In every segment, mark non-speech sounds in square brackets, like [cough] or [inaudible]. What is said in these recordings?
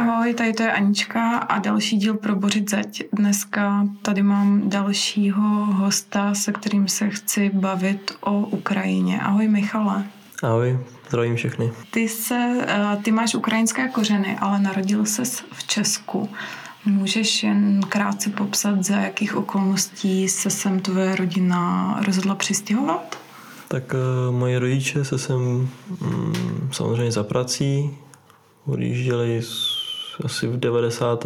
Ahoj, tady to je Anička a další díl pro Bořit zeď. Dneska tady mám dalšího hosta, se kterým se chci bavit o Ukrajině. Ahoj Michale. Ahoj, zdravím všechny. Ty, se, eh, ty máš ukrajinské kořeny, ale narodil ses v Česku. Můžeš jen krátce popsat, za jakých okolností se sem tvoje rodina rozhodla přistěhovat? Tak uh, moje rodiče se sem mm, samozřejmě za prací odjížděli asi v 90.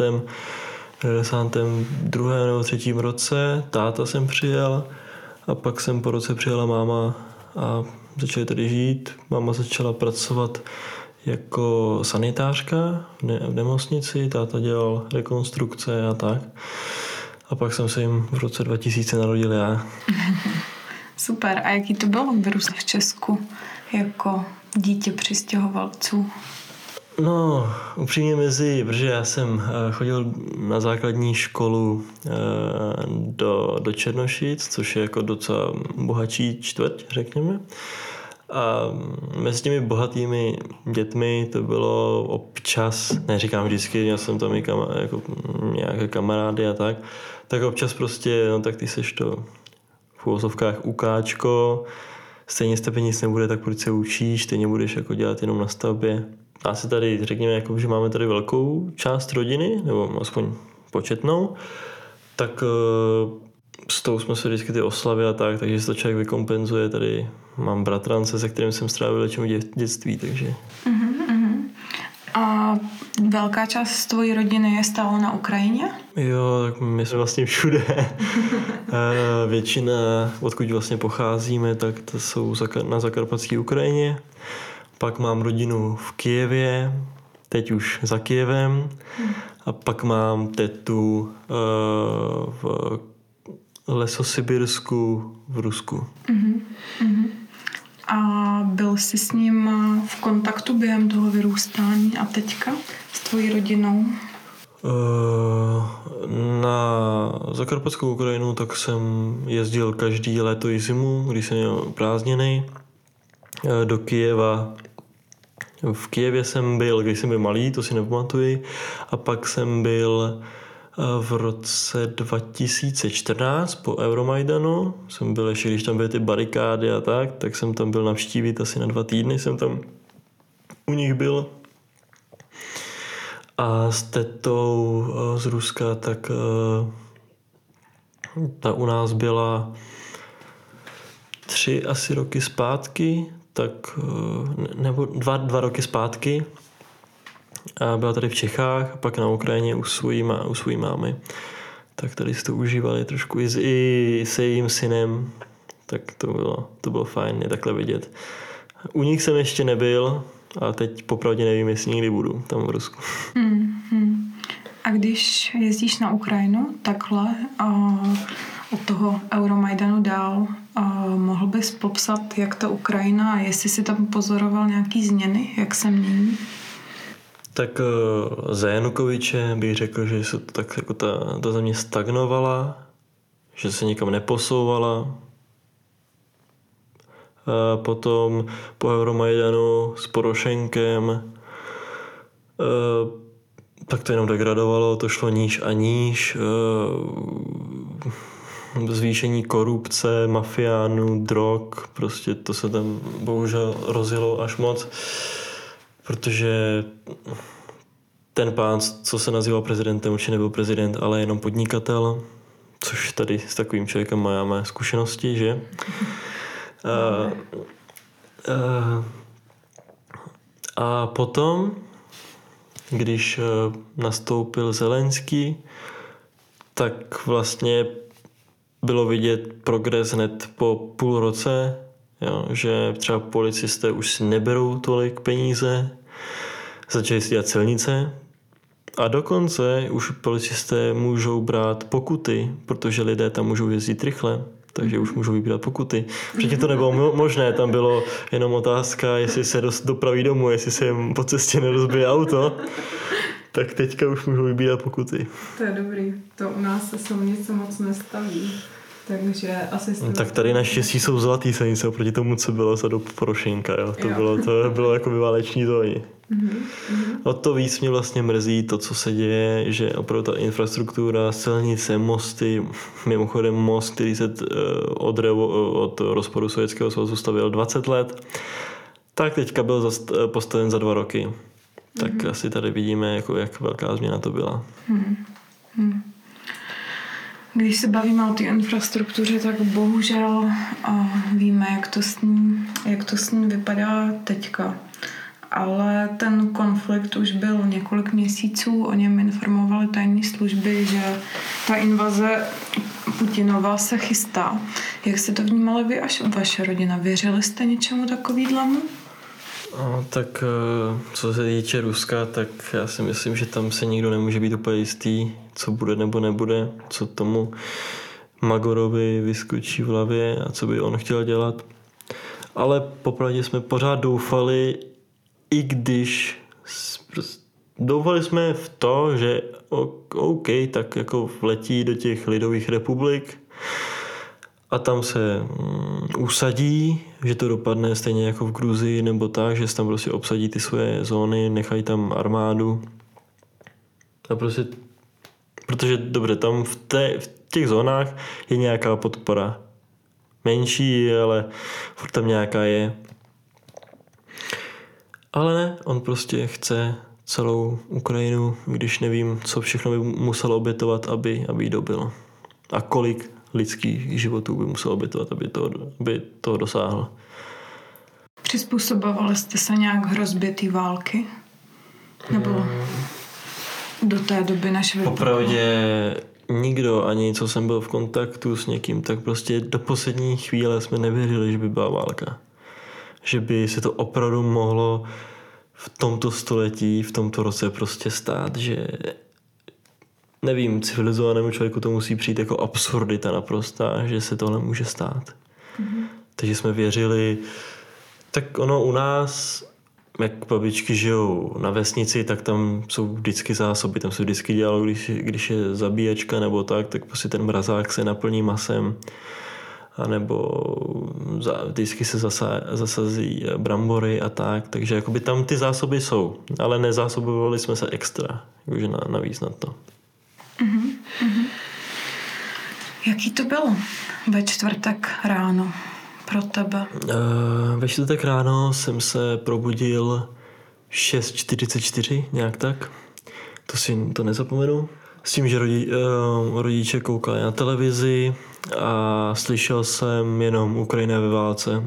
92. nebo 3. roce. Táta jsem přijel a pak jsem po roce přijela máma a začali tady žít. Máma začala pracovat jako sanitářka v nemocnici, táta dělal rekonstrukce a tak. A pak jsem se jim v roce 2000 narodil já. [laughs] Super. A jaký to bylo vyrůst v Česku jako dítě přistěhovalců? No, upřímně mezi, protože já jsem eh, chodil na základní školu eh, do, do Černošic, což je jako docela bohatší čtvrť, řekněme. A mezi těmi bohatými dětmi to bylo občas, neříkám vždycky, měl jsem tam i kama, jako nějaké kamarády a tak, tak občas prostě, no tak ty seš to v úvozovkách ukáčko, stejně z tebe nic nebude, tak proč se učíš, stejně budeš jako dělat jenom na stavbě. A se tady, řekněme, jako, že máme tady velkou část rodiny, nebo aspoň početnou, tak eh, s tou jsme se vždycky ty oslavy a tak, takže se to člověk vykompenzuje. Tady mám bratrance, se kterým jsem strávil většinu dětství, takže... Uh-huh, A velká část tvojí rodiny je stále na Ukrajině? Jo, tak my jsme vlastně všude. [laughs] Většina, odkud vlastně pocházíme, tak to jsou na zakarpatské Ukrajině. Pak mám rodinu v Kijevě, teď už za Kijevem. Hmm. A pak mám tetu uh, v Lesosibirsku v Rusku. Uh-huh. Uh-huh. A byl jsi s ním v kontaktu během toho vyrůstání a teďka s tvojí rodinou? Uh, na Zakarpatskou Ukrajinu tak jsem jezdil každý léto i zimu, když jsem měl prázdniny. Do Kijeva v Kijevě jsem byl, když jsem byl malý, to si nepamatuji. A pak jsem byl v roce 2014 po Euromaidanu jsem byl ještě, když tam byly ty barikády a tak, tak jsem tam byl navštívit asi na dva týdny, jsem tam u nich byl. A s tetou eh, z Ruska, tak eh, ta u nás byla tři asi roky zpátky, tak eh, nebo dva, dva roky zpátky a byla tady v Čechách, a pak na Ukrajině u svojí, má, u svojí mámy. Tak tady si to užívali trošku i, s, i se jejím synem, tak to bylo, to bylo fajn je takhle vidět. U nich jsem ještě nebyl, a teď popravdě nevím, jestli někdy budu tam v Rusku. Hmm, hmm. A když jezdíš na Ukrajinu takhle a od toho Euromajdanu dál, a mohl bys popsat, jak ta Ukrajina, jestli si tam pozoroval nějaký změny, jak se mění? Tak eh, za Janukoviče bych řekl, že se to tak jako ta, ta země stagnovala, že se nikam neposouvala. A potom po Euromajdanu s Porošenkem eh, tak to jenom degradovalo, to šlo níž a níž. Eh, zvýšení korupce, mafiánů, drog, prostě to se tam bohužel rozjelo až moc protože ten pán, co se nazýval prezidentem, určitě nebyl prezident, ale jenom podnikatel, což tady s takovým člověkem máme zkušenosti, že? A, [laughs] a, a potom, když nastoupil Zelenský, tak vlastně bylo vidět progres hned po půl roce, Jo, že třeba policisté už si neberou tolik peníze, začali si dělat silnice a dokonce už policisté můžou brát pokuty, protože lidé tam můžou jezdit rychle, takže už můžou vybírat pokuty. Předtím to nebylo možné, tam bylo jenom otázka, jestli se dopraví domů, jestli se jim po cestě nerozbije auto, tak teďka už můžou vybírat pokuty. To je dobrý, to u nás se silnice moc nestaví. Takže asi no, tak tady naštěstí jsou zlatý silnice oproti tomu, co bylo za dob Porošenka. Jo. To, jo. Bylo, to bylo jako vyváleční zóny. Mm-hmm. O to víc mě vlastně mrzí to, co se děje, že opravdu ta infrastruktura, silnice, mosty, mimochodem most, který se eh, od, revo, od rozpadu Sovětského svazu stavil 20 let, tak teďka byl postaven za dva roky. Tak mm-hmm. asi tady vidíme, jako jak velká změna to byla. Mm-hmm. Když se bavíme o té infrastruktuře, tak bohužel víme, jak to, s ní, jak to s ní vypadá teďka. Ale ten konflikt už byl několik měsíců, o něm informovaly tajné služby, že ta invaze Putinova se chystá. Jak jste to vnímali vy až vaše rodina? Věřili jste něčemu takovýhlemu? No, tak eh, co se týče Ruska, tak já si myslím, že tam se nikdo nemůže být úplně jistý, co bude nebo nebude, co tomu Magorovi vyskočí v hlavě a co by on chtěl dělat. Ale popravdě jsme pořád doufali, i když doufali jsme v to, že OK, tak jako vletí do těch lidových republik, a tam se mm, usadí, že to dopadne stejně jako v Gruzii nebo tak, že tam prostě obsadí ty svoje zóny, nechají tam armádu. A prostě, protože dobře, tam v, té, v těch zónách je nějaká podpora. Menší, ale furt tam nějaká je. Ale ne, on prostě chce celou Ukrajinu, když nevím, co všechno by musel obětovat, aby, aby jí dobil. A kolik lidských životů by musel obětovat, aby to, aby to dosáhl. Přizpůsobovali jste se nějak hrozbě té války? Nebo hmm. do té doby naše Popravdě nikdo, ani co jsem byl v kontaktu s někým, tak prostě do poslední chvíle jsme nevěřili, že by byla válka. Že by se to opravdu mohlo v tomto století, v tomto roce prostě stát, že nevím, civilizovanému člověku to musí přijít jako absurdita naprostá, že se tohle může stát. Mm-hmm. Takže jsme věřili, tak ono u nás, jak babičky žijou na vesnici, tak tam jsou vždycky zásoby, tam se vždycky dělalo, když, když je zabíjačka nebo tak, tak prostě ten mrazák se naplní masem a nebo vždycky se zasa, zasazí brambory a tak, takže jakoby tam ty zásoby jsou, ale nezásobovali jsme se extra, jakože na, navíc na to. Uh-huh, Jaký to bylo ve čtvrtek ráno pro tebe? Uh, ve čtvrtek ráno jsem se probudil 6.44, nějak tak. To si to nezapomenu. S tím, že rodi, uh, rodiče koukali na televizi a slyšel jsem jenom Ukrajina ve válce.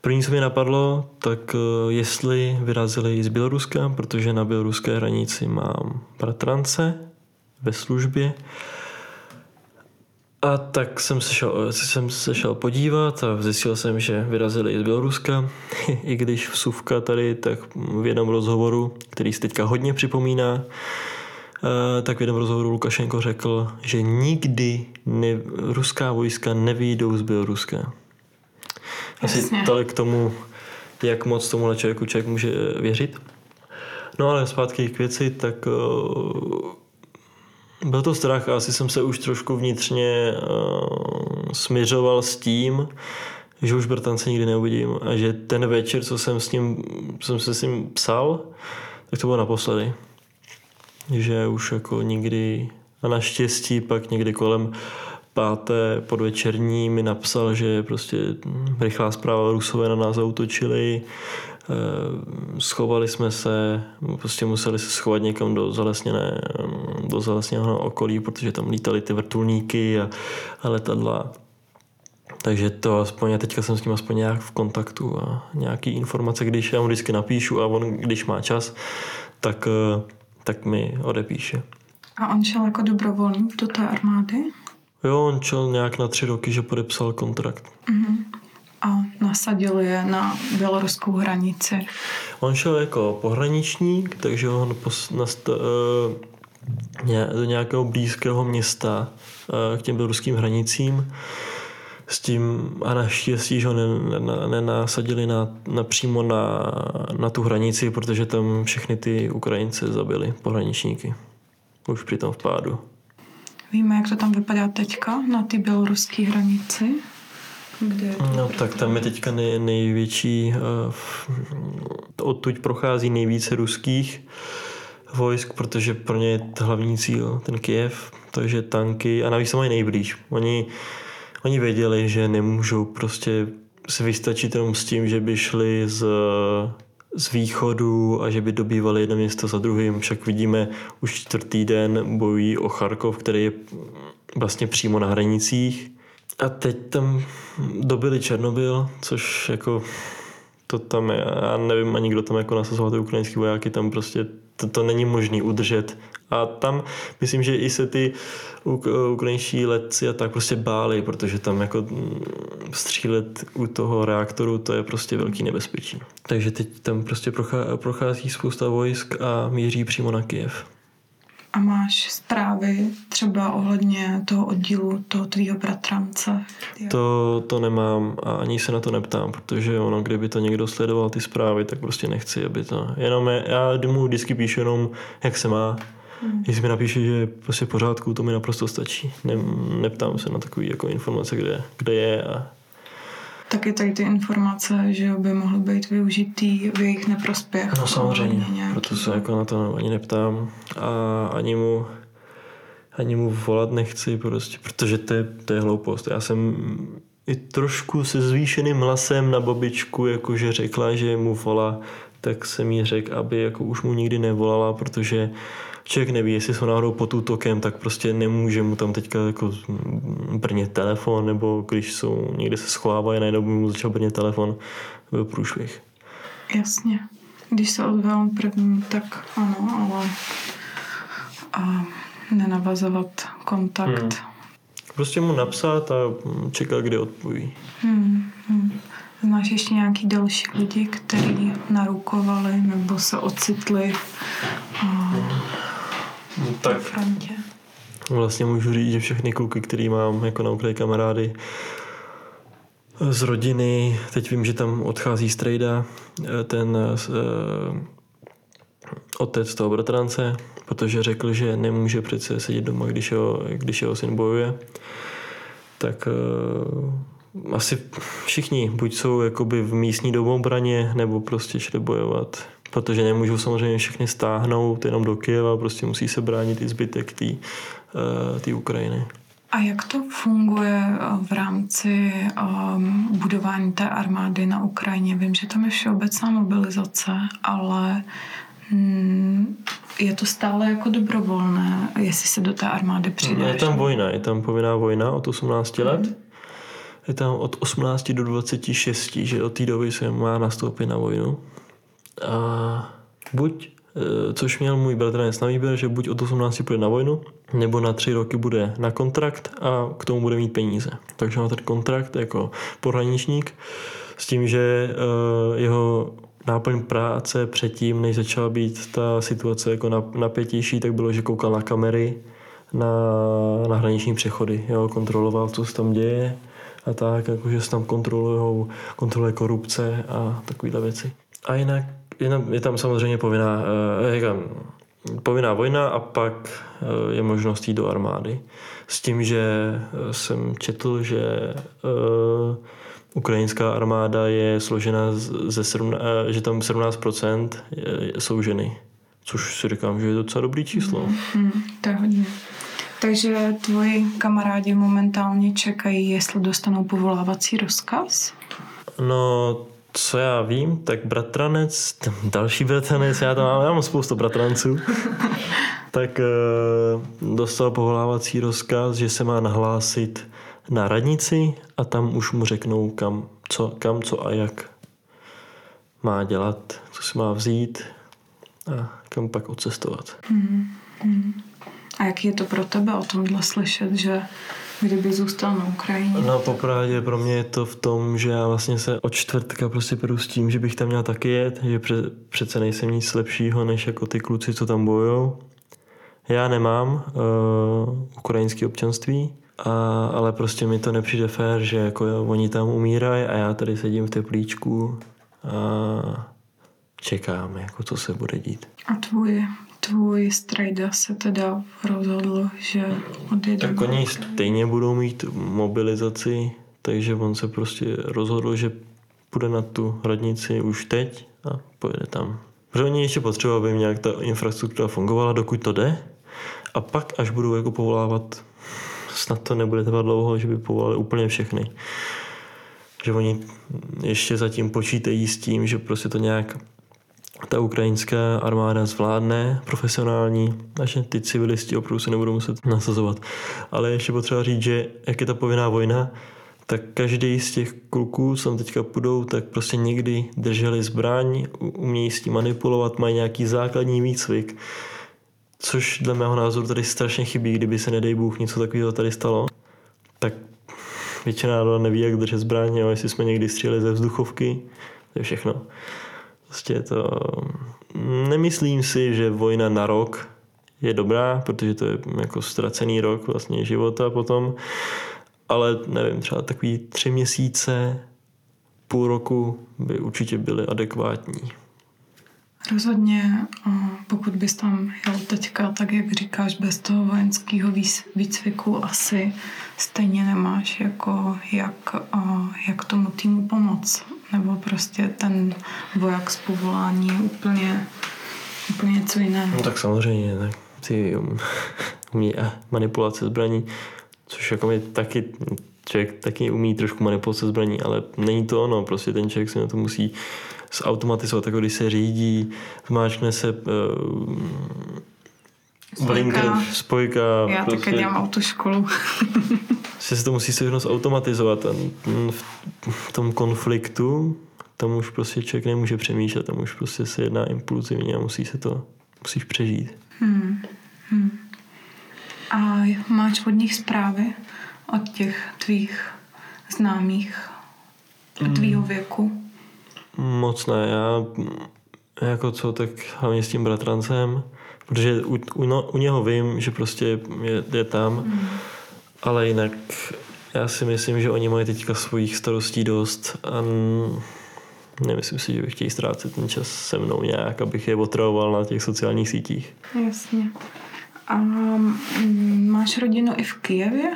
První, co mi napadlo, tak uh, jestli vyrazili z Běloruska, protože na běloruské hranici mám bratrance ve službě. A tak jsem se šel, jsem se šel podívat a zjistil jsem, že vyrazili i z Běloruska, [laughs] i když vsuvka tady, tak v jednom rozhovoru, který se teďka hodně připomíná, eh, tak v jednom rozhovoru Lukašenko řekl, že nikdy ne, ruská vojska nevyjdou z Běloruska. Asi Jasně. tolik k tomu, jak moc tomu člověku člověk může věřit. No ale zpátky k věci, tak eh, byl to strach a asi jsem se už trošku vnitřně uh, směřoval s tím, že už bratance nikdy neuvidím a že ten večer, co jsem s ním, jsem se s ním psal, tak to bylo naposledy. Že už jako nikdy a naštěstí pak někdy kolem páté podvečerní mi napsal, že prostě rychlá zpráva Rusové na nás zautočili, schovali jsme se, prostě museli se schovat někam do zalesněné, do zalesněného okolí, protože tam lítaly ty vrtulníky a, a letadla. Takže to aspoň, teďka jsem s ním aspoň nějak v kontaktu a nějaký informace, když já mu vždycky napíšu a on, když má čas, tak, eh, tak mi odepíše. A on šel jako dobrovolník do té armády? Jo, on šel nějak na tři roky, že podepsal kontrakt. Mm-hmm nasadil je na běloruskou hranici. On šel jako pohraničník, takže on pos, nast, uh, do nějakého blízkého města uh, k těm běloruským hranicím s tím a naštěstí, že ho nenasadili na, na, přímo na, na tu hranici, protože tam všechny ty Ukrajince zabili pohraničníky. Už při tom vpádu. Víme, jak to tam vypadá teďka na ty běloruské hranici? Kde to No tak tam je teďka nej, největší, uh, odtud prochází nejvíce ruských vojsk, protože pro ně je hlavní cíl ten Kiev, takže tanky a navíc to mají nejblíž. Oni, oni věděli, že nemůžou prostě se vystačit jenom s tím, že by šli z, z východu a že by dobývali jedno město za druhým. Však vidíme, už čtvrtý den bojují o Charkov, který je vlastně přímo na hranicích. A teď tam dobili Černobyl, což jako to tam je, já nevím ani kdo tam jako nasazoval ty ukrajinský vojáky, tam prostě to, to není možný udržet. A tam myslím, že i se ty ukrajinští letci a tak prostě báli, protože tam jako mm, střílet u toho reaktoru to je prostě velký nebezpečí. Takže teď tam prostě prochází spousta vojsk a míří přímo na Kiev. A máš zprávy třeba ohledně toho oddílu toho tvýho bratrance? To, to nemám a ani se na to neptám, protože ono, kdyby to někdo sledoval ty zprávy, tak prostě nechci, aby to... Jenom je, já mu vždycky píšu jenom, jak se má. Hmm. Jestli mi napíše, že je prostě v pořádku, to mi naprosto stačí. Ne, neptám se na takové jako informace, kde, kde je a taky tady ty informace, že by mohly být využitý v jejich neprospěch. No samozřejmě, proto se jako na to ani neptám a ani mu ani mu volat nechci prostě, protože to je, to je hloupost. Já jsem i trošku se zvýšeným hlasem na babičku, jakože řekla, že mu volá, tak jsem jí řekl, aby jako už mu nikdy nevolala, protože člověk neví, jestli jsou náhodou pod útokem, tak prostě nemůže mu tam teďka jako brnit telefon, nebo když jsou někde se schovávají, najednou by mu začal brnit telefon, byl průšvih. Jasně. Když se ozval první, tak ano, ale a nenavazovat kontakt. Hmm. Prostě mu napsat a čekat, kdy odpoví. Hmm, hmm. Znáš ještě nějaký další lidi, kteří narukovali nebo se ocitli a Tak frontě. Vlastně můžu říct, že všechny kluky, který mám jako na Ukraji kamarády z rodiny, teď vím, že tam odchází strejda, ten uh, otec toho bratrance, protože řekl, že nemůže přece sedět doma, když jeho, když jeho syn bojuje. Tak uh, asi všichni buď jsou jakoby v místní domobraně, nebo prostě šli bojovat protože nemůžou samozřejmě všechny stáhnout jenom do Kyjeva, prostě musí se bránit i zbytek té uh, Ukrajiny. A jak to funguje eh, v rámci um, budování té armády na Ukrajině? Vím, že tam je všeobecná mobilizace, ale mm, je to stále jako dobrovolné, jestli se do té armády přidáš? Je tam vojna, je tam povinná vojna od 18 let. Mm. Je tam od 18 do 26, že od té doby se má nastoupit na vojnu. A buď, e, což měl můj bratranec na výběr, že buď od 18 půjde na vojnu, nebo na tři roky bude na kontrakt a k tomu bude mít peníze. Takže má ten kontrakt jako pohraničník s tím, že e, jeho náplň práce předtím, než začala být ta situace jako napětější, tak bylo, že koukal na kamery, na, na hraniční přechody, jo, kontroloval, co se tam děje a tak, jakože se tam kontroluje korupce a takovéhle věci. A jinak je tam, je tam samozřejmě povinná, uh, povinná vojna a pak uh, je možnost jít do armády. S tím, že uh, jsem četl, že ukrajinská armáda je složena ze 17, uh, že tam 17% je, jsou ženy. Což si říkám, že je docela dobrý číslo. Mm, to je hodně. Takže tvoji kamarádi momentálně čekají, jestli dostanou povolávací rozkaz? No, co já vím, tak bratranec, další bratranec, já tam mám, já mám spoustu bratranců, [laughs] tak uh, dostal povolávací rozkaz, že se má nahlásit na radnici a tam už mu řeknou, kam co, kam, co a jak má dělat, co si má vzít a kam pak odcestovat. Hmm, hmm. A jaký je to pro tebe o tomhle slyšet, že kdyby zůstal na Ukrajině? No popravdě pro mě je to v tom, že já vlastně se od čtvrtka prostě půjdu s tím, že bych tam měl taky jet, že pře- přece nejsem nic lepšího, než jako ty kluci, co tam bojujou. Já nemám uh, ukrajinské občanství, a, ale prostě mi to nepřijde fér, že jako jo, oni tam umírají a já tady sedím v teplíčku a čekám, jako co se bude dít. A tvůj tvůj strejda se teda rozhodl, že odjede. Tak oni stejně budou mít mobilizaci, takže on se prostě rozhodl, že půjde na tu radnici už teď a pojede tam. Protože oni ještě potřebují, aby nějak ta infrastruktura fungovala, dokud to jde. A pak, až budou jako povolávat, snad to nebude trvat dlouho, že by povolali úplně všechny. Že oni ještě zatím počítají s tím, že prostě to nějak ta ukrajinská armáda zvládne profesionální a že ty civilisti opravdu se nebudou muset nasazovat. Ale ještě potřeba říct, že jak je ta povinná vojna, tak každý z těch kluků, co tam teďka půjdou, tak prostě někdy drželi zbraň, umějí s tím manipulovat, mají nějaký základní výcvik, což dle mého názoru tady strašně chybí, kdyby se nedej Bůh něco takového tady stalo, tak většina národa neví, jak držet zbraň, jo, jestli jsme někdy stříleli ze vzduchovky, to je všechno. Prostě to... Nemyslím si, že vojna na rok je dobrá, protože to je jako ztracený rok vlastně života potom, ale nevím, třeba takový tři měsíce, půl roku by určitě byly adekvátní. Rozhodně, pokud bys tam jel teďka, tak jak říkáš, bez toho vojenského výcviku asi stejně nemáš jako jak, jak tomu týmu pomoct. Nebo prostě ten voják z povolání je úplně, úplně něco jiného. No tak samozřejmě, tak ty um, [laughs] umí manipulace zbraní, což jako mi taky člověk taky umí trošku manipulace zbraní, ale není to ono, prostě ten člověk si na to musí zautomatizovat, jako když se řídí, zmáčkne se uh, blinker, spojka. Já prostě, také dělám autoškolu. [laughs] se to musí všechno zautomatizovat a v tom konfliktu tam už prostě člověk nemůže přemýšlet, tam už prostě se jedná impulzivně a musí se to, musíš přežít. Hmm. Hmm. A máš od nich zprávy od těch tvých známých, od tvýho hmm. věku? Moc ne, já jako co, tak hlavně s tím bratrancem, protože u, u, no, u něho vím, že prostě je, je tam, mm. ale jinak já si myslím, že oni mají teďka svých starostí dost a nemyslím si, že bych chtěl ztrácet ten čas se mnou nějak, abych je otravoval na těch sociálních sítích. Jasně. A mm, máš rodinu i v Kijevě?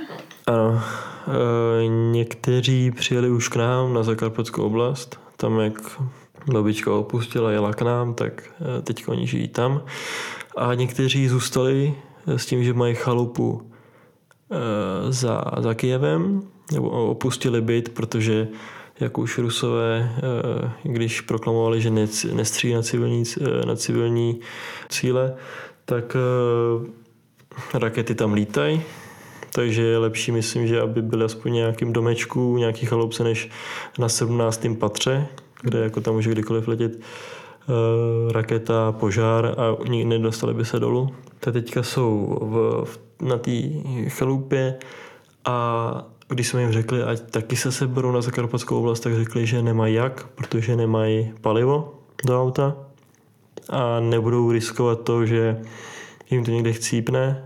Ano. E, někteří přijeli už k nám na Zakarpatskou oblast, tam jak babička opustila, jela k nám, tak eh, teď oni žijí tam. A někteří zůstali s tím, že mají chalupu eh, za, za Kijevem, nebo opustili byt, protože jak už Rusové, eh, když proklamovali, že nestří na civilní, na civilní cíle, tak rakety tam lítají, takže je lepší, myslím, že aby byly aspoň nějakým domečku, nějaký chaloupce, než na 17. patře, kde jako tam může kdykoliv letět raketa, požár a nedostali by se dolů. Tak teďka jsou v, v, na té chalupě a když jsme jim řekli, ať taky se seberou na Zakarpatskou oblast, tak řekli, že nemají jak, protože nemají palivo do auta a nebudou riskovat to, že jim to někde chcípne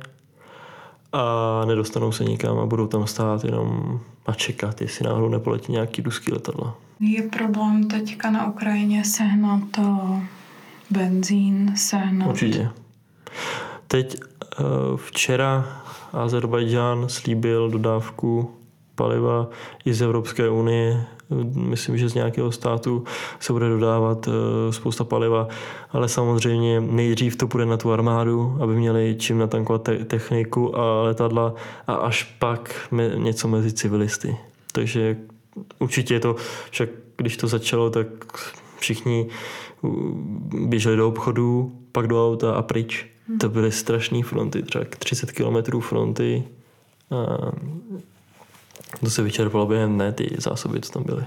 a nedostanou se nikam a budou tam stát jenom a čekat, jestli náhodou nepoletí nějaký ruský letadlo. Je problém teďka na Ukrajině sehnat to benzín, sehnat... Určitě. Teď eh, včera Azerbajdžán slíbil dodávku paliva i z Evropské unie. Myslím, že z nějakého státu se bude dodávat eh, spousta paliva, ale samozřejmě nejdřív to bude na tu armádu, aby měli čím natankovat te- techniku a letadla a až pak me- něco mezi civilisty. Takže určitě je to, však když to začalo, tak všichni běželi do obchodu, pak do auta a pryč. Hmm. To byly strašné fronty, třeba 30 km fronty. A to se vyčerpalo během dne, ty zásoby, co tam byly.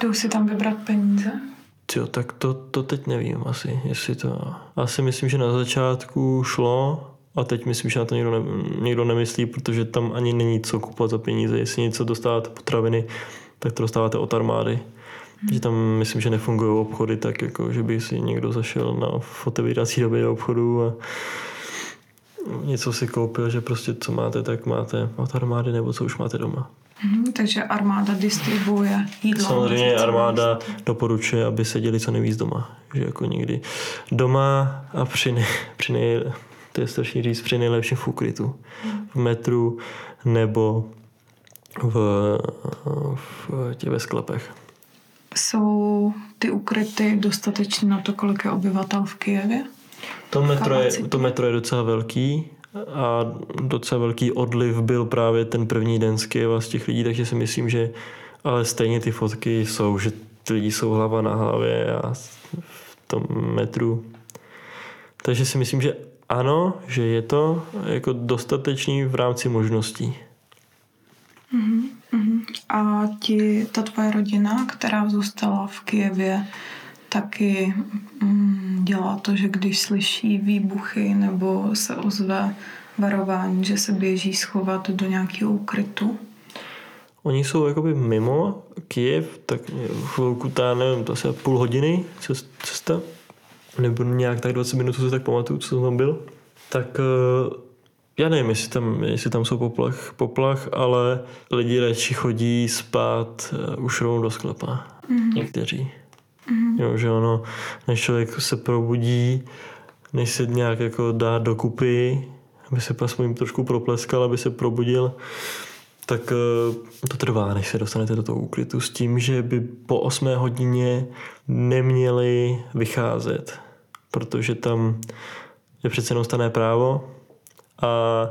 Jdou si tam vybrat peníze? Jo, tak to, to teď nevím asi, jestli to... Asi myslím, že na začátku šlo a teď myslím, že na to někdo, ne, někdo nemyslí, protože tam ani není co kupovat za peníze. Jestli něco dostáváte potraviny, tak to dostáváte od armády. Hmm. Že tam myslím, že nefungují obchody tak, jako, že by si někdo zašel na otevírací době do obchodu a něco si koupil, že prostě co máte, tak máte od armády nebo co už máte doma. Hmm, takže armáda distribuje jídlo. Samozřejmě armáda doporučuje, aby seděli co nejvíc doma. Že jako někdy doma a při, ne, při nej, to je strašně říct, při nejlepším v úkrytu. V metru nebo v, v těch ve sklepech. Jsou ty ukryty dostatečně na to, kolik je obyvatel v Kijevě? To metro, je, to metro je docela velký a docela velký odliv byl právě ten první den z Kyjeva z těch lidí, takže si myslím, že ale stejně ty fotky jsou, že ty lidi jsou hlava na hlavě a v tom metru. Takže si myslím, že ano, že je to jako dostatečný v rámci možností. Uh-huh, A ti, ta tvoje rodina, která zůstala v Kijevě, taky mm, dělá to, že když slyší výbuchy nebo se ozve varování, že se běží schovat do nějakého úkrytu? Oni jsou jakoby mimo Kijev, tak chvilku, ta nevím, to asi půl hodiny cesta, nebo nějak tak 20 minut, co si tak pamatuju, co jsem tam byl. Tak eh, já nevím, jestli tam, jestli tam jsou poplach, poplach, ale lidi radši chodí spát uh, už rovnou do sklepa. Mm-hmm. Někteří. Mm-hmm. Jo, že ono, než člověk se probudí, než se nějak jako dá dokupy, aby se aspoň trošku propleskal, aby se probudil, tak uh, to trvá, než se dostanete do toho úkrytu s tím, že by po 8 hodině neměli vycházet, protože tam je přece jenom stané právo a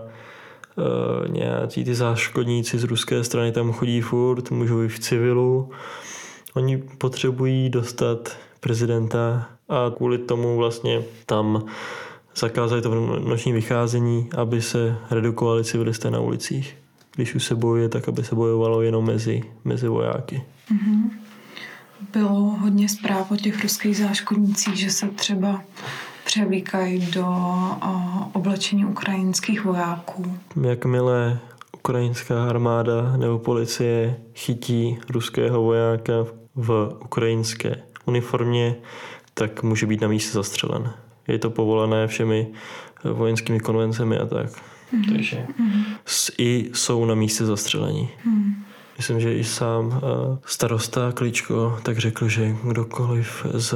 e, nějací ty záškodníci z ruské strany tam chodí furt, můžou i v civilu. Oni potřebují dostat prezidenta a kvůli tomu vlastně tam zakázali to noční vycházení, aby se redukovali civilisté na ulicích. Když už se bojuje, tak aby se bojovalo jenom mezi, mezi vojáky. Mm-hmm. Bylo hodně zpráv o těch ruských záškodnících, že se třeba převlíkají do oblečení ukrajinských vojáků. Jakmile ukrajinská armáda nebo policie chytí ruského vojáka v ukrajinské uniformě, tak může být na místě zastřelen. Je to povolené všemi vojenskými konvencemi a tak. Mm-hmm. Takže mm-hmm. i jsou na místě zastřelení. Mm. Myslím, že i sám starosta Kličko tak řekl, že kdokoliv z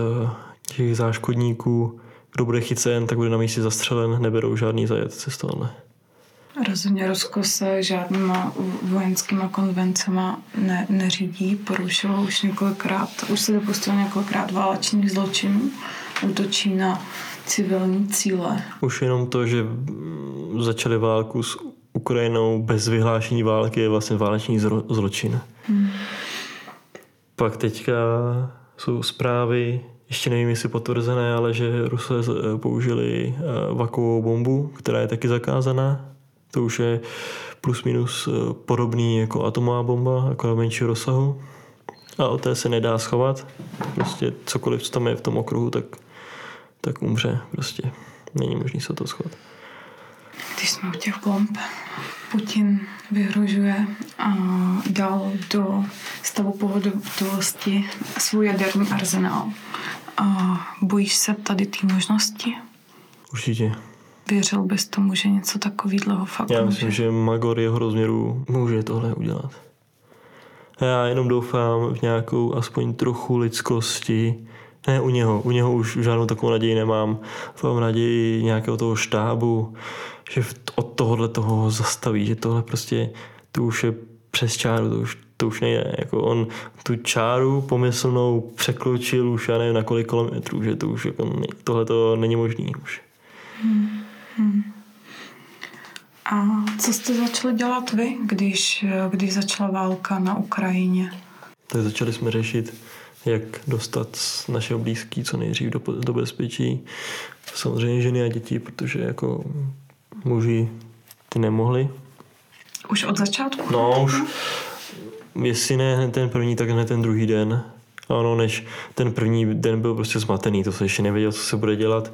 těch záškodníků kdo bude chycen, tak bude na místě zastřelen, neberou žádný zajatce z tohle. Rozhodně Rusko se žádnýma vojenskýma konvencema ne, neřídí, porušilo už několikrát, už se dopustilo několikrát válečných zločinů, útočí na civilní cíle. Už jenom to, že začali válku s Ukrajinou bez vyhlášení války je vlastně válečný zločin. Hmm. Pak teďka jsou zprávy, ještě nevím, jestli potvrzené, ale že Rusové eh, použili eh, vakovou bombu, která je taky zakázaná. To už je plus minus eh, podobný jako atomová bomba, jako menšího rozsahu. A o té se nedá schovat. Prostě cokoliv, co tam je v tom okruhu, tak, tak umře. Prostě není možný se to schovat. Když jsme u těch bomb, Putin vyhrožuje a dal do stavu pohodovosti svůj jaderný arzenál. A bojíš se tady té možnosti? Určitě. Věřil bys tomu, že něco takového fakt Já myslím, může? že Magor jeho rozměru může tohle udělat. Já jenom doufám v nějakou aspoň trochu lidskosti. Ne u něho, u něho už žádnou takovou naději nemám. Mám naději nějakého toho štábu, že od tohohle toho zastaví, že tohle prostě, to už je přes čáru, to už, to už nejde. Jako on tu čáru pomyslnou překročil už já nevím na kolik kilometrů, že to už jako, tohle to není možný už. Hmm. Hmm. A co jste začali dělat vy, když, když začala válka na Ukrajině? Tak začali jsme řešit, jak dostat naše blízký co nejdřív do, do bezpečí. Samozřejmě ženy a děti, protože jako muži ty nemohli. Už od začátku? No, už jestli ne ten první, tak ne ten druhý den. Ano, než ten první den byl prostě zmatený, to se ještě nevěděl, co se bude dělat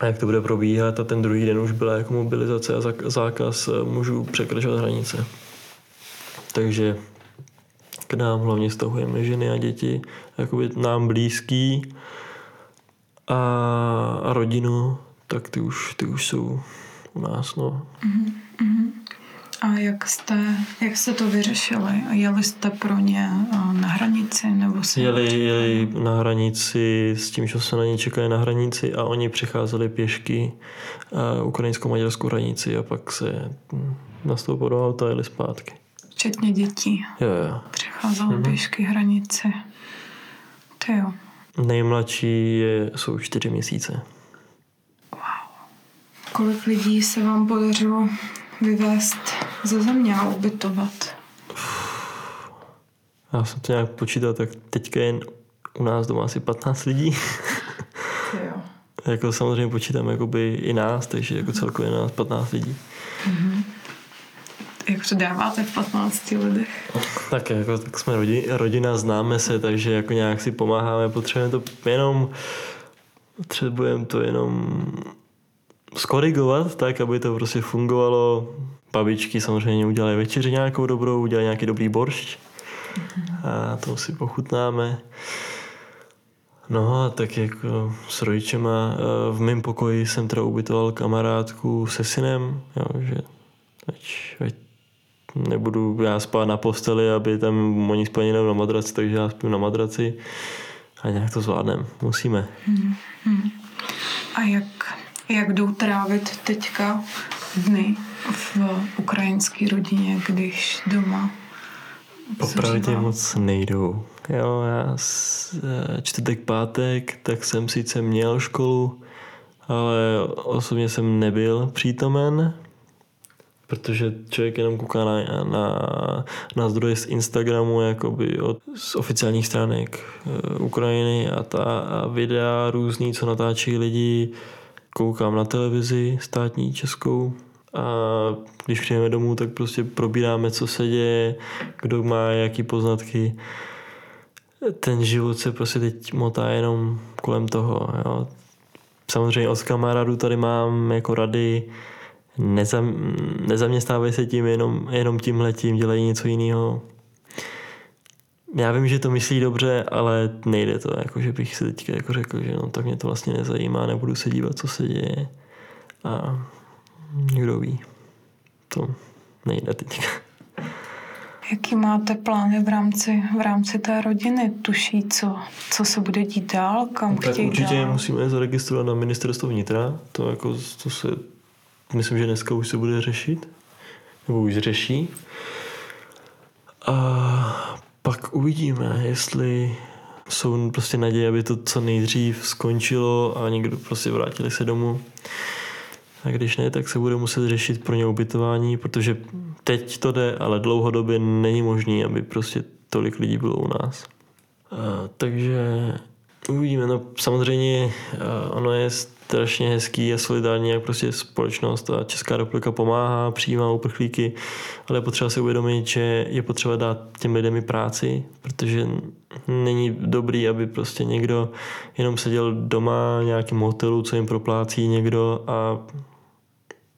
a jak to bude probíhat a ten druhý den už byla jako mobilizace a zákaz eh, mužů překračovat hranice. Takže k nám hlavně stahujeme ženy a děti, jakoby nám blízký a, a rodinu, tak ty už, ty už jsou u nás. No. Mm-hmm. A jak jste, jak jste to vyřešili? Jeli jste pro ně na hranici? Nebo se jeli, jeli na hranici s tím, že se na ně čekali na hranici a oni přicházeli pěšky ukrajinskou maďarskou hranici a pak se nastoupili do auta a jeli zpátky. Včetně dětí. Jo, jo. Přecházel mm-hmm. pěšky hranici. Ty jo. Nejmladší je, jsou čtyři měsíce. Kolik lidí se vám podařilo vyvést ze země a ubytovat? Já jsem to nějak počítal, tak teďka jen u nás doma asi 15 lidí. Jo. [laughs] jako samozřejmě počítám jakoby i nás, takže jako celkově nás 15 lidí. Jak to dáváte v 15 lidech? Tak jako, tak jsme rodi, rodina, známe se, takže jako nějak si pomáháme, potřebujeme to jenom potřebujeme to jenom skorigovat tak, aby to prostě fungovalo. Babičky samozřejmě udělají večeři nějakou dobrou, udělají nějaký dobrý boršť a to si pochutnáme. No a tak jako s rodičema eh, v mém pokoji jsem teda ubytoval kamarádku se synem, jo, že ať, ať nebudu já spát na posteli, aby tam oni spali jenom na madraci, takže já spím na madraci a nějak to zvládneme. Musíme. A jak, jak jdou trávit teďka dny v ukrajinské rodině, když doma Popravdě moc nejdou. Jo, já eh, čtvrtek, pátek, tak jsem sice měl školu, ale osobně jsem nebyl přítomen, protože člověk jenom kouká na, na, na zdroje z Instagramu, jakoby od, z oficiálních stránek eh, Ukrajiny a ta a videa různý, co natáčí lidi, koukám na televizi státní českou a když přijdeme domů, tak prostě probíráme, co se děje, kdo má jaký poznatky. Ten život se prostě teď motá jenom kolem toho. Jo. Samozřejmě od kamarádů tady mám jako rady, nezam, nezaměstnávej se tím jenom, jenom tímhletím, dělej něco jiného. Já vím, že to myslí dobře, ale nejde to, jako že bych si teďka jako řekl, že no tak mě to vlastně nezajímá, nebudu se dívat, co se děje. A kdo ví, to nejde teďka. Jaký máte plány v rámci, v rámci té rodiny? Tuší, co, co se bude dít dál, kam Tak chtějí určitě dál? musíme zaregistrovat na ministerstvo vnitra, to jako to se, myslím, že dneska už se bude řešit, nebo už řeší. A pak uvidíme, jestli jsou prostě naděje, aby to co nejdřív skončilo a někdo prostě vrátili se domů. A když ne, tak se bude muset řešit pro ně ubytování, protože teď to jde, ale dlouhodobě není možný, aby prostě tolik lidí bylo u nás. A, takže uvidíme. No samozřejmě a, ono je strašně hezký a solidární, jak prostě společnost a Česká republika pomáhá, přijímá uprchlíky, ale je potřeba si uvědomit, že je potřeba dát těm lidem i práci, protože není dobrý, aby prostě někdo jenom seděl doma v nějakém hotelu, co jim proplácí někdo a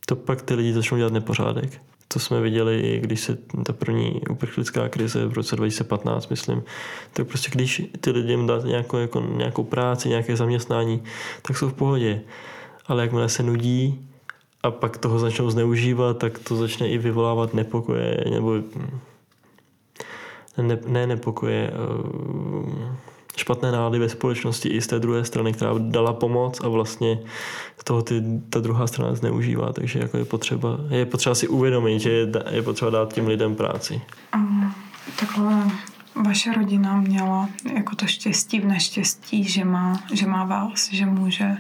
to pak ty lidi začnou dělat nepořádek. To jsme viděli i když se ta první uprchlická krize v roce 2015, myslím, tak prostě když ty lidem dát nějakou, jako, nějakou práci, nějaké zaměstnání, tak jsou v pohodě. Ale jakmile se nudí a pak toho začnou zneužívat, tak to začne i vyvolávat nepokoje, nebo ne, ne nepokoje, eh, špatné nálady ve společnosti i z té druhé strany, která dala pomoc a vlastně toho ty, ta druhá strana zneužívá, takže jako je potřeba, je potřeba si uvědomit, že je, je potřeba dát těm lidem práci. A takhle vaše rodina měla jako to štěstí v neštěstí, že má, že má vás, že může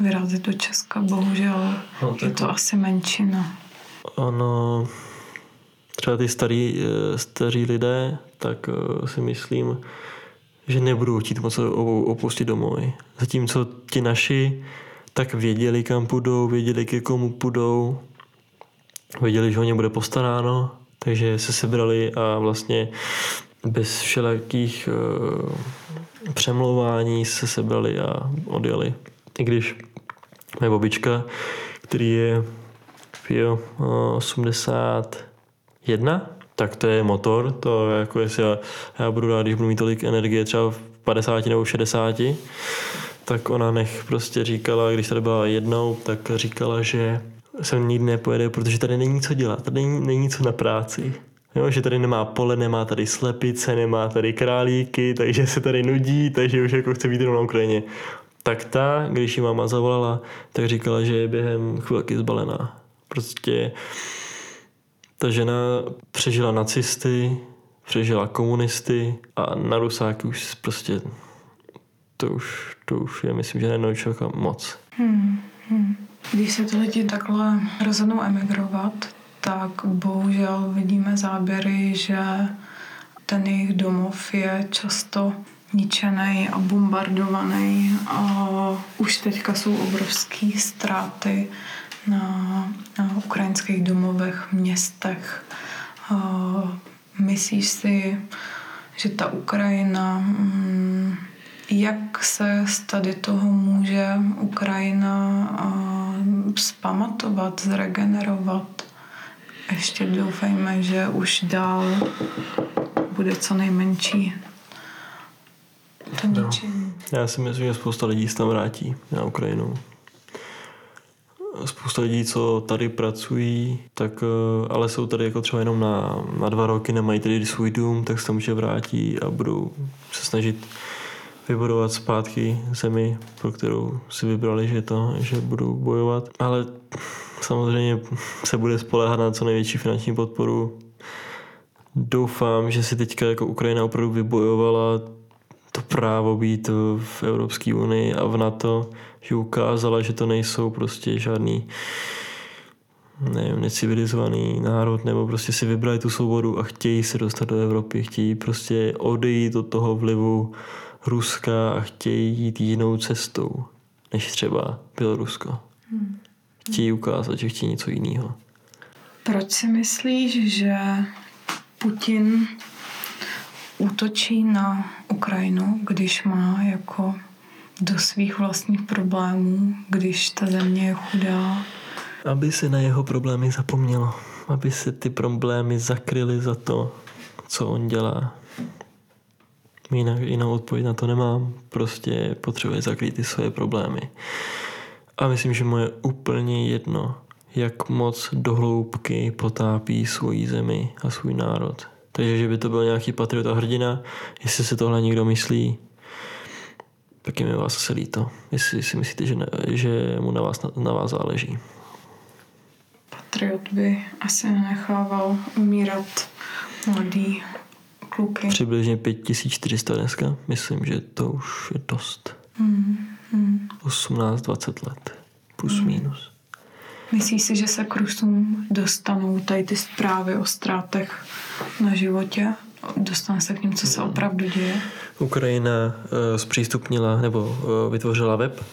vyrazit do Česka. Bohužel No, je tak- to asi menšina. Ono, třeba ty starý, eh, staří lidé, tak eh, si myslím, že nebudou chtít moc opustit domovy. Zatímco ti naši tak věděli, kam půjdou, věděli, ke komu půjdou, věděli, že o ně bude postaráno, takže se sebrali a vlastně bez všelakých uh, přemlouvání se sebrali a odjeli. I když moje babička, který je eh, 81, tak to je motor, to jako jestli já, já budu rád, když budu mít tolik energie třeba v 50 nebo v 60, tak ona nech prostě říkala, když tady byla jednou, tak říkala, že sem nikdy nepojede, protože tady není co dělat, tady není, není co na práci. Jo, že tady nemá pole, nemá tady slepice, nemá tady králíky, takže se tady nudí, takže už jako chce být na Ukrajině. Tak ta, když ji máma zavolala, tak říkala, že je během chvilky zbalená. Prostě Ta žena přežila nacisty, přežila komunisty a na Rusáky už prostě to už, to už je, myslím, že nejednou člověka moc. Hmm, hmm. Když se ty lidi takhle rozhodnou emigrovat, tak bohužel vidíme záběry, že ten jejich domov je často ničený a bombardovaný a už teďka jsou obrovské ztráty na, na ukrajinských domovech, městech. Myslíš si, že ta Ukrajina, mm, jak se z tady toho může Ukrajina zpamatovat, zregenerovat? Ještě doufejme, že už dál bude co nejmenší to no. Já si myslím, že spousta lidí se tam vrátí na Ukrajinu. Spousta lidí, co tady pracují, tak eh, ale jsou tady jako třeba jenom na, na dva roky, nemají tady svůj dům, tak se tam určitě vrátí a budou se snažit vybudovat zpátky zemi, pro kterou si vybrali, že to, že budou bojovat. Ale samozřejmě se bude spolehat na co největší finanční podporu. Doufám, že si teďka jako Ukrajina opravdu vybojovala to právo být v Evropské unii a v NATO, že ukázala, že to nejsou prostě žádný nevím, necivilizovaný národ, nebo prostě si vybrali tu svobodu a chtějí se dostat do Evropy, chtějí prostě odejít od toho vlivu Ruska a chtějí jít jinou cestou, než třeba Bělorusko. Hmm. Chtějí ukázat, že chtějí něco jiného. Proč si myslíš, že Putin útočí na Ukrajinu, když má jako do svých vlastních problémů, když ta země je chudá. Aby se na jeho problémy zapomnělo. Aby se ty problémy zakryly za to, co on dělá. Jinak jinou odpověď na to nemám. Prostě potřebuje zakrýt ty svoje problémy. A myslím, že mu je úplně jedno, jak moc dohloubky potápí svoji zemi a svůj národ. Takže, že by to byl nějaký patriota hrdina, jestli si tohle někdo myslí, tak je mi vás asi líto. Jestli si myslíte, že, ne, že mu na vás, na, na vás záleží. Patriot by asi nenechával umírat mladý kluky. Přibližně 5400 dneska. Myslím, že to už je dost. Mm, mm. 18-20 let. Plus mm. minus. Myslíš si, že se k Rusům dostanou tady ty zprávy o ztrátech na životě? Dostane se k ním, co se opravdu děje? Ukrajina uh, zpřístupnila nebo uh, vytvořila web,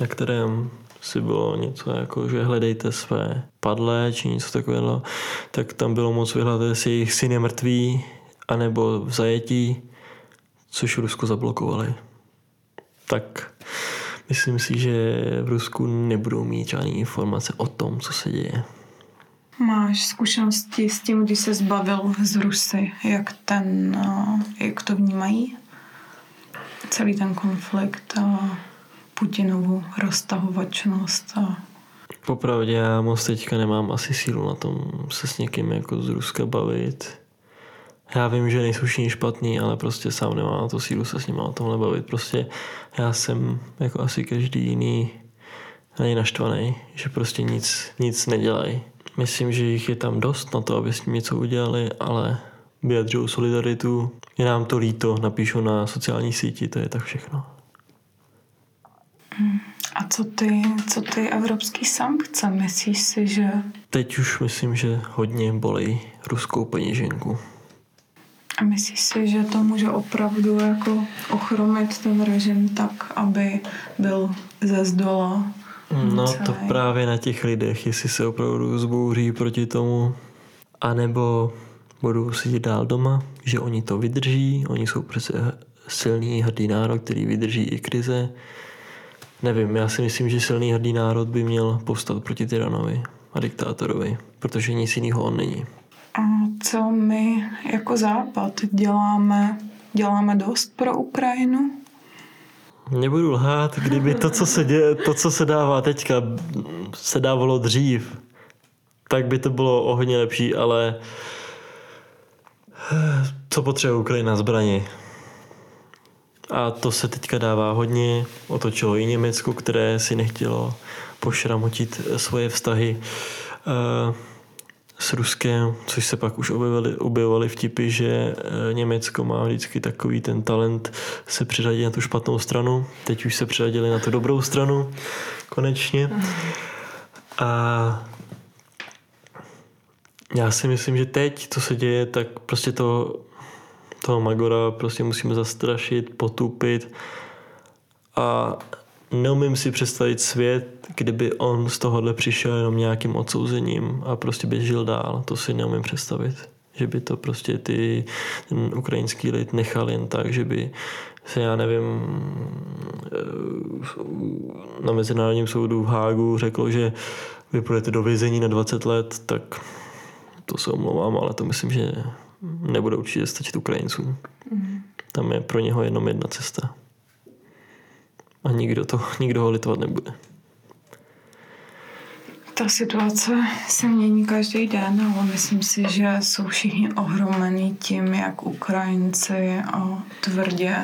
na kterém si bylo něco jako, že hledejte své padlé či něco takového, tak tam bylo moc vyhledat, jestli jejich syn je mrtvý, anebo v zajetí, což Rusko zablokovali. Tak Myslím si, že v Rusku nebudou mít žádné informace o tom, co se děje. Máš zkušenosti s tím, když se zbavil z Rusy, jak, ten, jak to vnímají? Celý ten konflikt a Putinovu roztahovačnost a Popravdě já moc teďka nemám asi sílu na tom se s někým jako z Ruska bavit. Já vím, že nejsou všichni špatný, ale prostě sám nemám na to sílu se s nimi o tomhle bavit. Prostě já jsem jako asi každý jiný na naštvaný, že prostě nic, nic nedělají. Myslím, že jich je tam dost na to, aby s ním něco udělali, ale vyjadřují solidaritu. Je nám to líto, napíšu na sociální síti, to je tak všechno. Hmm. A co ty, co ty evropský sankce? Myslíš si, že... Teď už myslím, že hodně bolí ruskou peněženku. A myslíš si, že to může opravdu jako ochromit ten režim tak, aby byl ze zdola? No celý. to právě na těch lidech, jestli se opravdu zbouří proti tomu, anebo budou sedět dál doma, že oni to vydrží, oni jsou přece silný hrdý národ, který vydrží i krize. Nevím, já si myslím, že silný hrdý národ by měl povstat proti tyranovi a diktátorovi, protože nic jiného on není. A co my jako Západ děláme? Děláme dost pro Ukrajinu? Nebudu lhát, kdyby to, co se, děje, to, co se dává teďka, se dávalo dřív, tak by to bylo o hodně lepší, ale co potřebuje Ukrajina zbraně? A to se teďka dává hodně. Otočilo i Německo, které si nechtělo pošramotit svoje vztahy. Uh, s Ruskem, což se pak už objevily, objevovaly vtipy, že eh, Německo má vždycky takový ten talent se přiřadit na tu špatnou stranu. Teď už se přiřadili na tu dobrou stranu, konečně. A já si myslím, že teď, co se děje, tak prostě to, toho Magora prostě musíme zastrašit, potupit a neumím si představit svět, kdyby on z tohohle přišel jenom nějakým odsouzením a prostě běžel dál. To si neumím představit. Že by to prostě ty, ten ukrajinský lid nechal jen tak, že by se, já nevím, na Mezinárodním soudu v Hágu řeklo, že vy půjdete do vězení na 20 let, tak to se omlouvám, ale to myslím, že nebude určitě stačit Ukrajincům. Mm. Tam je pro něho jenom jedna cesta. A nikdo, to, [laughs] nikdo ho litovat nebude. Ta situace se mění každý den, ale myslím si, že jsou všichni ohromený tím, jak Ukrajinci tvrdě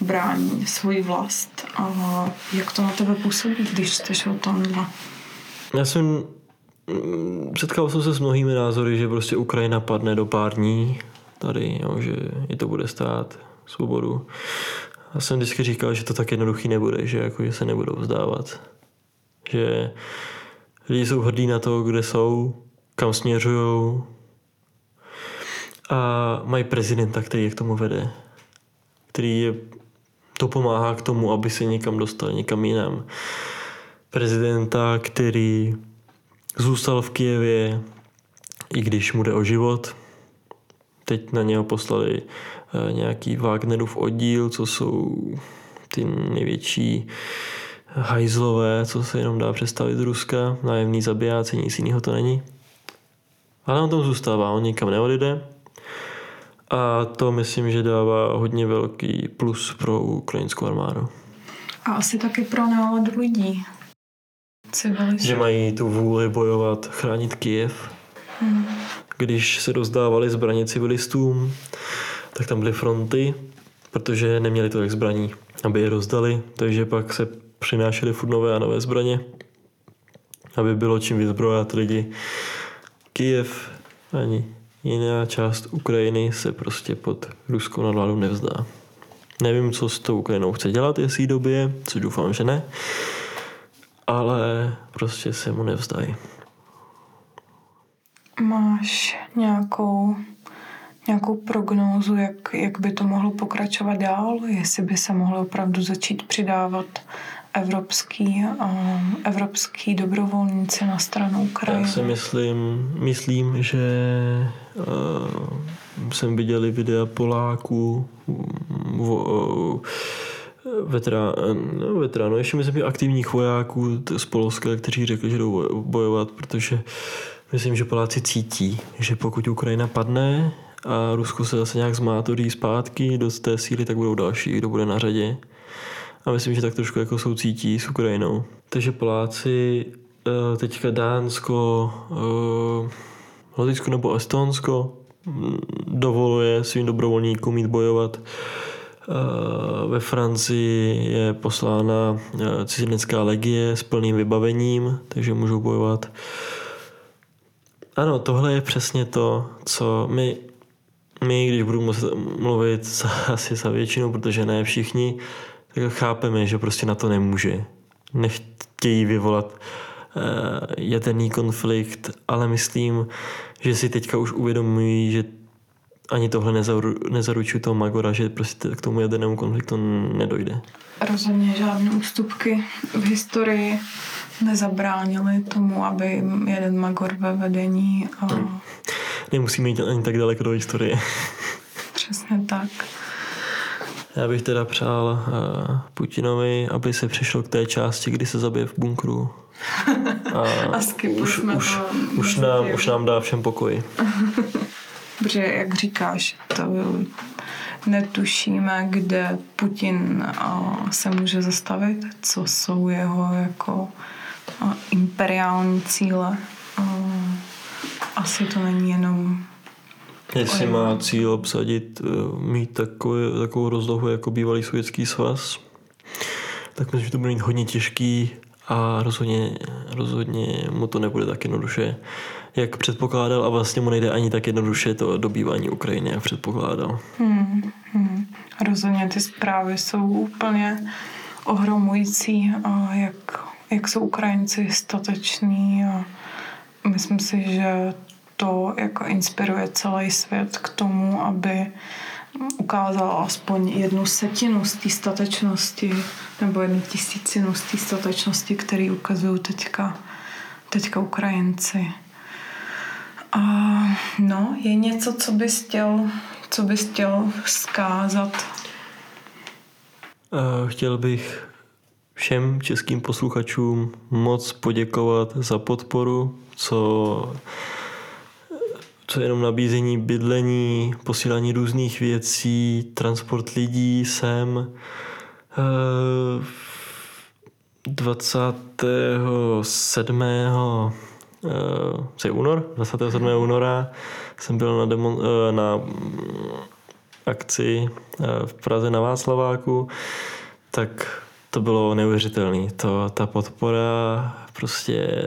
brání svoji vlast. A jak to na tebe působí, když jsi o tomhle? Já jsem mm, setkal jsem se s mnohými názory, že prostě Ukrajina padne do pár dní tady, jo, že i to bude stát svobodu. Já jsem vždycky říkal, že to tak jednoduchý nebude, že, jako, že se nebudou vzdávat. Že lidi jsou hrdí na to, kde jsou, kam směřují a mají prezidenta, který je k tomu vede. Který je, to pomáhá k tomu, aby se někam dostal, někam jinam. Prezidenta, který zůstal v Kijevě, i když mu jde o život. Teď na něho poslali nějaký Wagnerův oddíl, co jsou ty největší hajzlové, co se jenom dá představit z Ruska, nájemný zabijáci, nic jiného to není. Ale on tam zůstává, on nikam neodjde. A to myslím, že dává hodně velký plus pro ukrajinskou armádu. A asi taky pro náladu lidí. Civilistů. Že mají tu vůli bojovat, chránit Kijev. Hmm. Když se rozdávali zbraně civilistům, tak tam byly fronty, protože neměli to jak zbraní, aby je rozdali, takže pak se přinášely furt nové a nové zbraně, aby bylo čím vyzbrojat lidi. Kijev ani jiná část Ukrajiny se prostě pod ruskou nadvládu nevzdá. Nevím, co s tou Ukrajinou chce dělat, jestli době, což doufám, že ne, ale prostě se mu nevzdají. Máš nějakou nějakou prognózu, jak, jak by to mohlo pokračovat dál, jestli by se mohlo opravdu začít přidávat evropský, um, evropský dobrovolníci na stranu Ukrajiny? Já si myslím, myslím že uh, jsem viděl videa Poláků, uh, veterán, no, veteránů, ještě myslím, že aktivních vojáků z Polska, kteří řekli, že jdou bojovat, protože myslím, že Poláci cítí, že pokud Ukrajina padne, a Rusko se zase nějak zmátorí zpátky do té síly, tak budou další, kdo bude na řadě. A myslím, že tak trošku jako soucítí s Ukrajinou. Takže Poláci, eh, teďka Dánsko, eh, Lotyšsko nebo Estonsko mm, dovoluje svým dobrovolníkům jít bojovat. Eh, ve Francii je poslána cizinecká legie s plným vybavením, takže můžou bojovat. Ano, tohle je přesně to, co my my, když budu muset mluvit za, asi za většinu, protože ne všichni, tak chápeme, že prostě na to nemůže. Nechtějí vyvolat uh, jaderný konflikt, ale myslím, že si teďka už uvědomují, že ani tohle nezaru, nezaručuje toho Magora, že prostě k tomu jadernému konfliktu nedojde. Rozhodně žádné ústupky v historii nezabránily tomu, aby jeden Magor ve vedení a hmm nemusíme jít ani tak daleko do historie. Přesně tak. Já bych teda přál uh, Putinovi, aby se přišlo k té části, kdy se zabije v bunkru. [laughs] A, a už, už, už, nám, už nám dá všem pokoj. [laughs] Protože, jak říkáš, to netušíme, kde Putin uh, se může zastavit, co jsou jeho jako uh, imperiální cíle. Asi to není jenom Jestli má cíl obsadit, eh, mít takový, takovou rozlohu jako bývalý sovětský svaz, tak myslím, že to bude mít hodně těžký a rozhodně, rozhodně mu to nebude tak jednoduše, jak předpokládal a vlastně mu nejde ani tak jednoduše to dobývání Ukrajiny, jak předpokládal. Hmm, hmm. Rozhodně ty zprávy jsou úplně ohromující, a jak, jak jsou Ukrajinci stateční a myslím si, že to jako inspiruje celý svět k tomu, aby ukázal aspoň jednu setinu z té statečnosti nebo jednu tisícinu z té statečnosti, který ukazují teďka, teďka Ukrajinci. A no, je něco, co bys chtěl, co bys chtěl zkázat? Chtěl bych všem českým posluchačům moc poděkovat za podporu, co co je jenom nabízení bydlení, posílání různých věcí, transport lidí sem. 27. Uh, je únor, 27. února jsem byl na, demo, eh, na akci eh, v Praze na Václaváku, tak to bylo neuvěřitelné. To, ta podpora prostě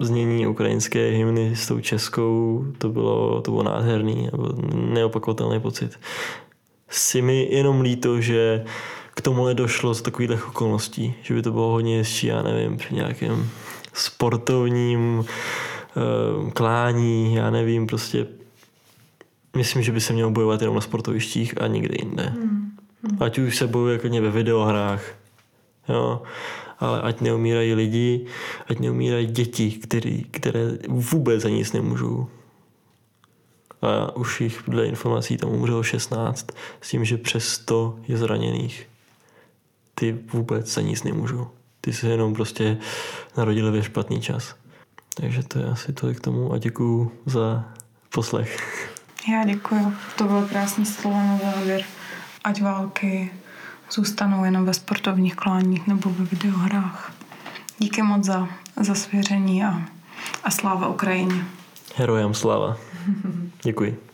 znění ukrajinské hymny s tou českou, to bylo, to bylo nádherný, neopakovatelný pocit. Si mi jenom líto, že k tomu nedošlo z takových okolností, že by to bylo hodně hezčí, já nevím, při nějakém sportovním uh, klání, já nevím, prostě myslím, že by se mělo bojovat jenom na sportovištích a nikde jinde. Hmm. Hmm. Ať už se bojuje klidně ve videohrách, jo, ale ať neumírají lidi, ať neumírají děti, který, které vůbec za nic nemůžou. A už jich dle informací tam umřelo 16 s tím, že přes 100 je zraněných. Ty vůbec za nic nemůžou. Ty se jenom prostě narodili ve špatný čas. Takže to je asi to k tomu a děkuju za poslech. Já děkuju. To bylo krásný slovo na závěr. Ať války zůstanou jenom ve sportovních kláních nebo ve videohrách. Díky moc za, za svěření a, a sláva Ukrajině. Herojem sláva. Děkuji.